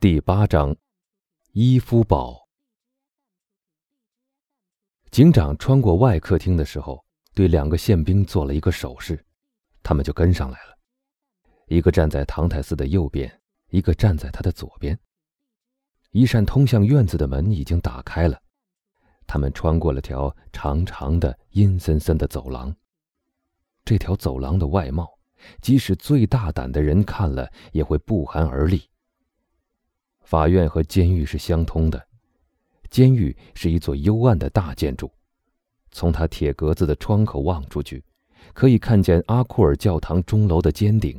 第八章，伊夫堡。警长穿过外客厅的时候，对两个宪兵做了一个手势，他们就跟上来了。一个站在唐泰斯的右边，一个站在他的左边。一扇通向院子的门已经打开了，他们穿过了条长长的、阴森森的走廊。这条走廊的外貌，即使最大胆的人看了也会不寒而栗。法院和监狱是相通的，监狱是一座幽暗的大建筑，从它铁格子的窗口望出去，可以看见阿库尔教堂钟楼的尖顶。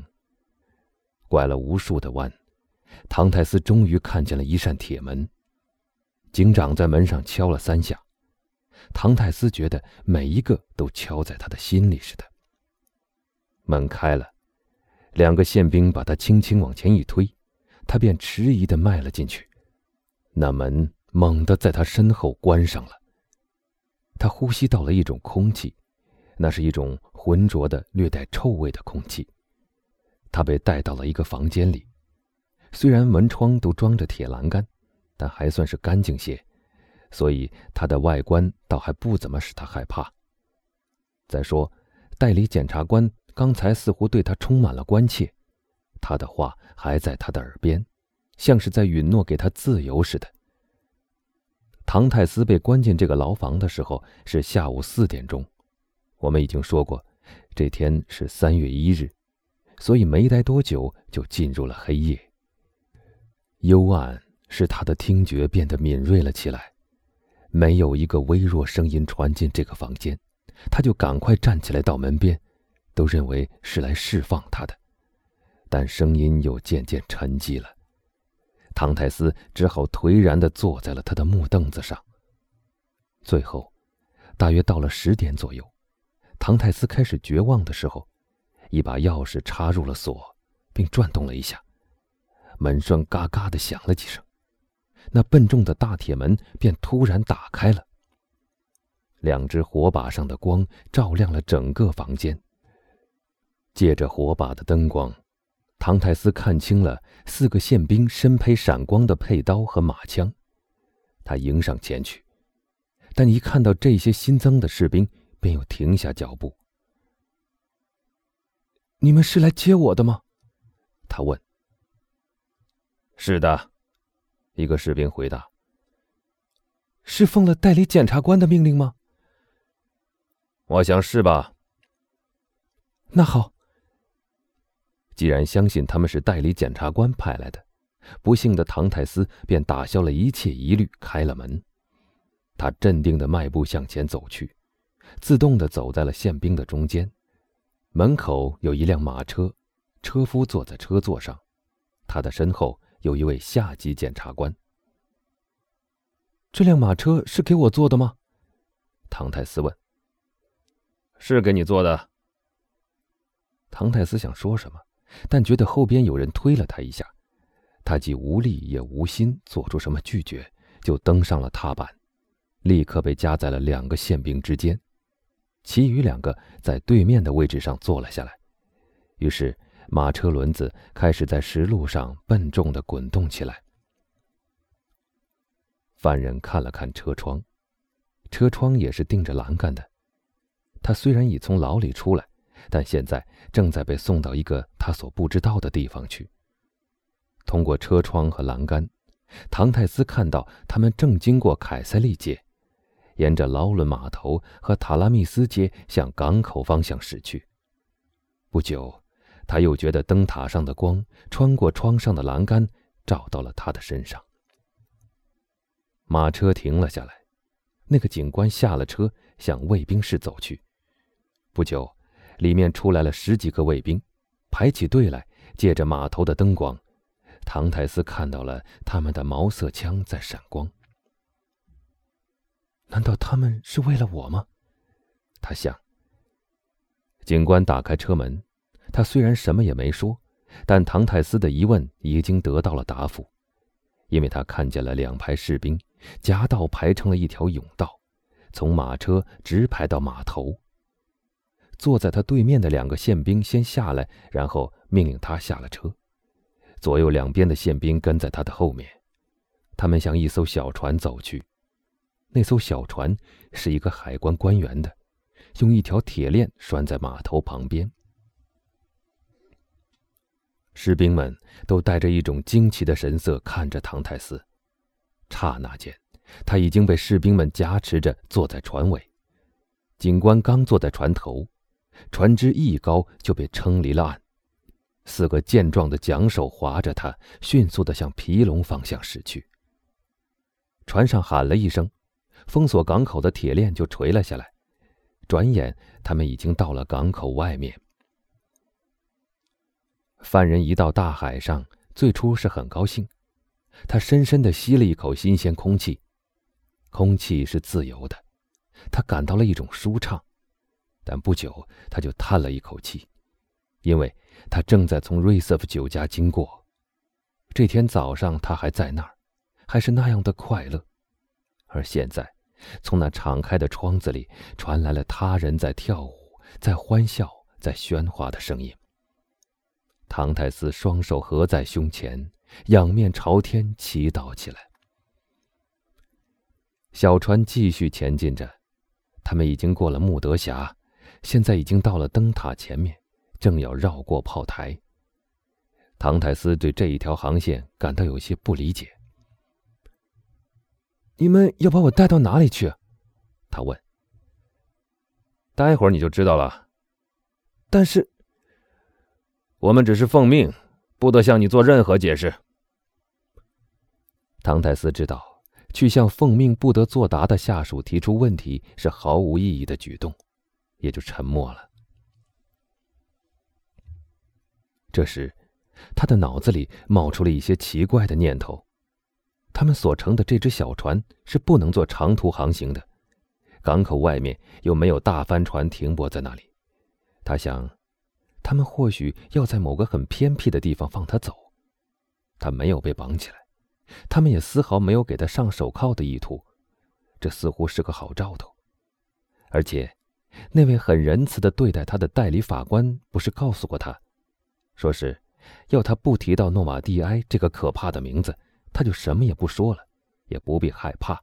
拐了无数的弯，唐泰斯终于看见了一扇铁门。警长在门上敲了三下，唐泰斯觉得每一个都敲在他的心里似的。门开了，两个宪兵把他轻轻往前一推。他便迟疑的迈了进去，那门猛地在他身后关上了。他呼吸到了一种空气，那是一种浑浊的、略带臭味的空气。他被带到了一个房间里，虽然门窗都装着铁栏杆，但还算是干净些，所以它的外观倒还不怎么使他害怕。再说，代理检察官刚才似乎对他充满了关切。他的话还在他的耳边，像是在允诺给他自由似的。唐泰斯被关进这个牢房的时候是下午四点钟，我们已经说过，这天是三月一日，所以没待多久就进入了黑夜。幽暗使他的听觉变得敏锐了起来，没有一个微弱声音传进这个房间，他就赶快站起来到门边，都认为是来释放他的。但声音又渐渐沉寂了，唐泰斯只好颓然地坐在了他的木凳子上。最后，大约到了十点左右，唐泰斯开始绝望的时候，一把钥匙插入了锁，并转动了一下，门栓嘎嘎地响了几声，那笨重的大铁门便突然打开了。两只火把上的光照亮了整个房间，借着火把的灯光。唐泰斯看清了四个宪兵身披闪光的佩刀和马枪，他迎上前去，但一看到这些新增的士兵，便又停下脚步。“你们是来接我的吗？”他问。“是的。”一个士兵回答。“是奉了代理检察官的命令吗？”“我想是吧。”“那好。”既然相信他们是代理检察官派来的，不幸的唐泰斯便打消了一切疑虑，开了门。他镇定的迈步向前走去，自动的走在了宪兵的中间。门口有一辆马车，车夫坐在车座上，他的身后有一位下级检察官。这辆马车是给我坐的吗？唐泰斯问。是给你坐的。唐泰斯想说什么。但觉得后边有人推了他一下，他既无力也无心做出什么拒绝，就登上了踏板，立刻被夹在了两个宪兵之间，其余两个在对面的位置上坐了下来。于是马车轮子开始在石路上笨重的滚动起来。犯人看了看车窗，车窗也是钉着栏杆的。他虽然已从牢里出来。但现在正在被送到一个他所不知道的地方去。通过车窗和栏杆，唐泰斯看到他们正经过凯塞利街，沿着劳伦码头和塔拉密斯街向港口方向驶去。不久，他又觉得灯塔上的光穿过窗上的栏杆，照到了他的身上。马车停了下来，那个警官下了车，向卫兵室走去。不久。里面出来了十几个卫兵，排起队来，借着码头的灯光，唐泰斯看到了他们的毛瑟枪在闪光。难道他们是为了我吗？他想。警官打开车门，他虽然什么也没说，但唐泰斯的疑问已经得到了答复，因为他看见了两排士兵夹道排成了一条甬道，从马车直排到码头。坐在他对面的两个宪兵先下来，然后命令他下了车。左右两边的宪兵跟在他的后面，他们向一艘小船走去。那艘小船是一个海关官员的，用一条铁链拴在码头旁边。士兵们都带着一种惊奇的神色看着唐泰斯。刹那间，他已经被士兵们夹持着坐在船尾。警官刚坐在船头，船只一高就被撑离了岸。四个健壮的桨手划着它，迅速的向皮龙方向驶去。船上喊了一声，封锁港口的铁链就垂了下来。转眼，他们已经到了港口外面。犯人一到大海上，最初是很高兴，他深深的吸了一口新鲜空气，空气是自由的，他感到了一种舒畅。但不久，他就叹了一口气，因为。他正在从瑞瑟夫酒家经过，这天早上他还在那儿，还是那样的快乐，而现在，从那敞开的窗子里传来了他人在跳舞、在欢笑、在喧哗的声音。唐泰斯双手合在胸前，仰面朝天祈祷起来。小船继续前进着，他们已经过了穆德峡，现在已经到了灯塔前面。正要绕过炮台，唐泰斯对这一条航线感到有些不理解。你们要把我带到哪里去？他问。待会儿你就知道了。但是，我们只是奉命，不得向你做任何解释。唐泰斯知道，去向奉命不得作答的下属提出问题是毫无意义的举动，也就沉默了。这时，他的脑子里冒出了一些奇怪的念头。他们所乘的这只小船是不能做长途航行的，港口外面又没有大帆船停泊在那里。他想，他们或许要在某个很偏僻的地方放他走。他没有被绑起来，他们也丝毫没有给他上手铐的意图，这似乎是个好兆头。而且，那位很仁慈的对待他的代理法官不是告诉过他？说是，要他不提到诺瓦蒂埃这个可怕的名字，他就什么也不说了，也不必害怕。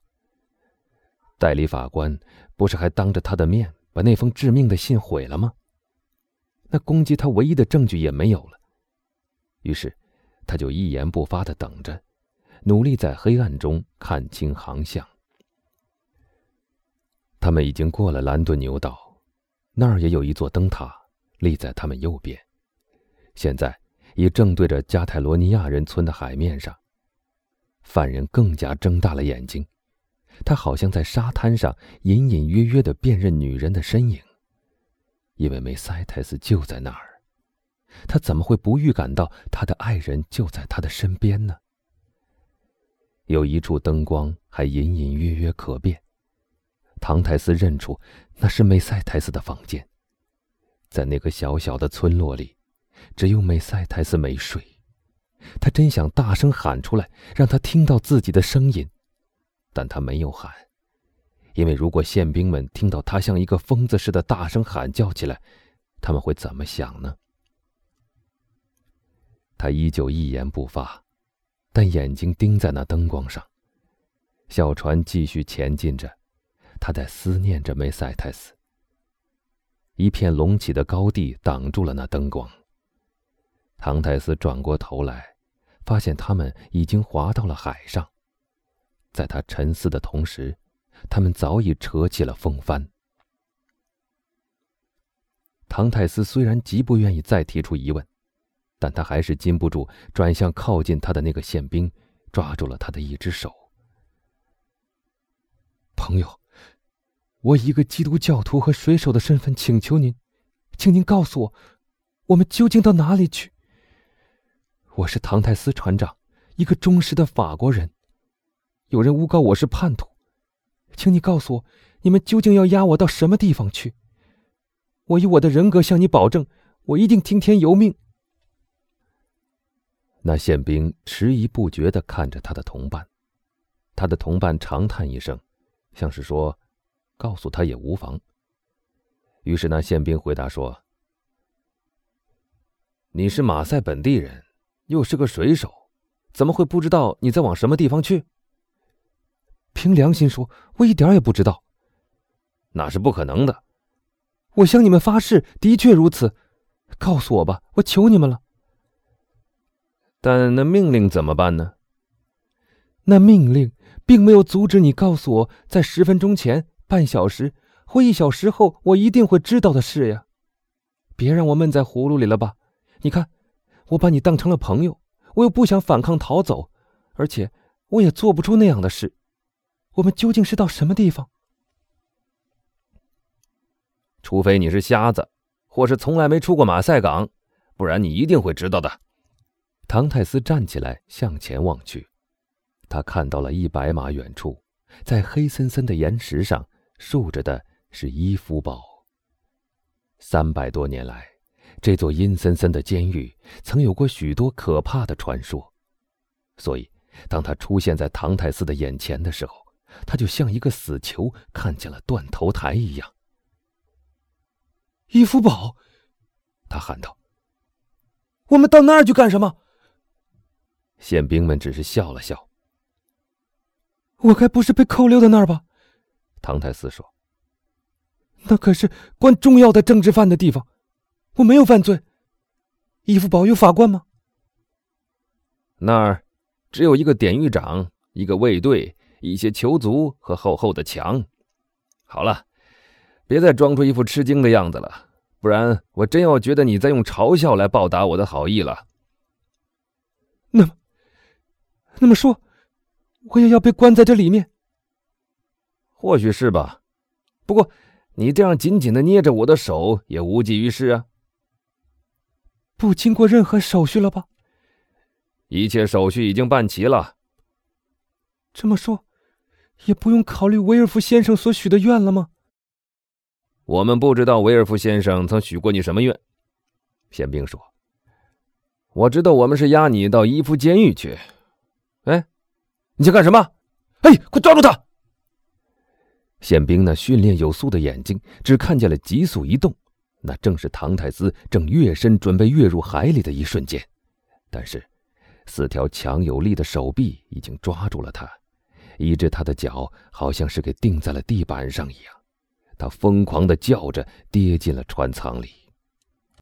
代理法官不是还当着他的面把那封致命的信毁了吗？那攻击他唯一的证据也没有了。于是，他就一言不发的等着，努力在黑暗中看清航向。他们已经过了兰顿牛岛，那儿也有一座灯塔，立在他们右边。现在已正对着加泰罗尼亚人村的海面上。犯人更加睁大了眼睛，他好像在沙滩上隐隐约约的辨认女人的身影，因为梅塞泰斯就在那儿。他怎么会不预感到他的爱人就在他的身边呢？有一处灯光还隐隐约约可辨，唐泰斯认出那是梅塞泰斯的房间，在那个小小的村落里。只有梅赛泰斯没睡，他真想大声喊出来，让他听到自己的声音，但他没有喊，因为如果宪兵们听到他像一个疯子似的大声喊叫起来，他们会怎么想呢？他依旧一言不发，但眼睛盯在那灯光上。小船继续前进着，他在思念着梅赛泰斯。一片隆起的高地挡住了那灯光。唐泰斯转过头来，发现他们已经滑到了海上。在他沉思的同时，他们早已扯起了风帆。唐泰斯虽然极不愿意再提出疑问，但他还是禁不住转向靠近他的那个宪兵，抓住了他的一只手。朋友，我以一个基督教徒和水手的身份请求您，请您告诉我，我们究竟到哪里去？我是唐泰斯船长，一个忠实的法国人。有人诬告我是叛徒，请你告诉我，你们究竟要押我到什么地方去？我以我的人格向你保证，我一定听天由命。那宪兵迟疑不决的看着他的同伴，他的同伴长叹一声，像是说：“告诉他也无妨。”于是那宪兵回答说：“你是马赛本地人。”又是个水手，怎么会不知道你在往什么地方去？凭良心说，我一点也不知道。那是不可能的。我向你们发誓，的确如此。告诉我吧，我求你们了。但那命令怎么办呢？那命令并没有阻止你告诉我在十分钟前、半小时或一小时后我一定会知道的事呀。别让我闷在葫芦里了吧？你看，我把你当成了朋友，我又不想反抗逃走，而且我也做不出那样的事。我们究竟是到什么地方？除非你是瞎子，或是从来没出过马赛港，不然你一定会知道的。唐泰斯站起来向前望去，他看到了一百码远处，在黑森森的岩石上竖着的是伊夫堡。三百多年来，这座阴森森的监狱曾有过许多可怕的传说，所以当他出现在唐泰斯的眼前的时候，他就像一个死囚看见了断头台一样。伊夫堡，他喊道：“我们到那儿去干什么？”宪兵们只是笑了笑。我该不是被扣留在那儿吧？唐泰斯说：“那可是关重要的政治犯的地方，我没有犯罪。伊夫堡有法官吗？”那儿只有一个典狱长，一个卫队，一些囚卒和厚厚的墙。好了，别再装出一副吃惊的样子了，不然我真要觉得你在用嘲笑来报答我的好意了。那么。那么说，我也要被关在这里面？或许是吧，不过你这样紧紧的捏着我的手也无济于事啊。不经过任何手续了吧？一切手续已经办齐了。这么说，也不用考虑维尔夫先生所许的愿了吗？我们不知道维尔夫先生曾许过你什么愿。宪兵说：“我知道，我们是押你到伊夫监狱去。”哎，你想干什么？哎，快抓住他！宪兵那训练有素的眼睛只看见了急速移动，那正是唐太斯正跃身准备跃入海里的一瞬间。但是，四条强有力的手臂已经抓住了他，以致他的脚好像是给钉在了地板上一样。他疯狂的叫着，跌进了船舱里。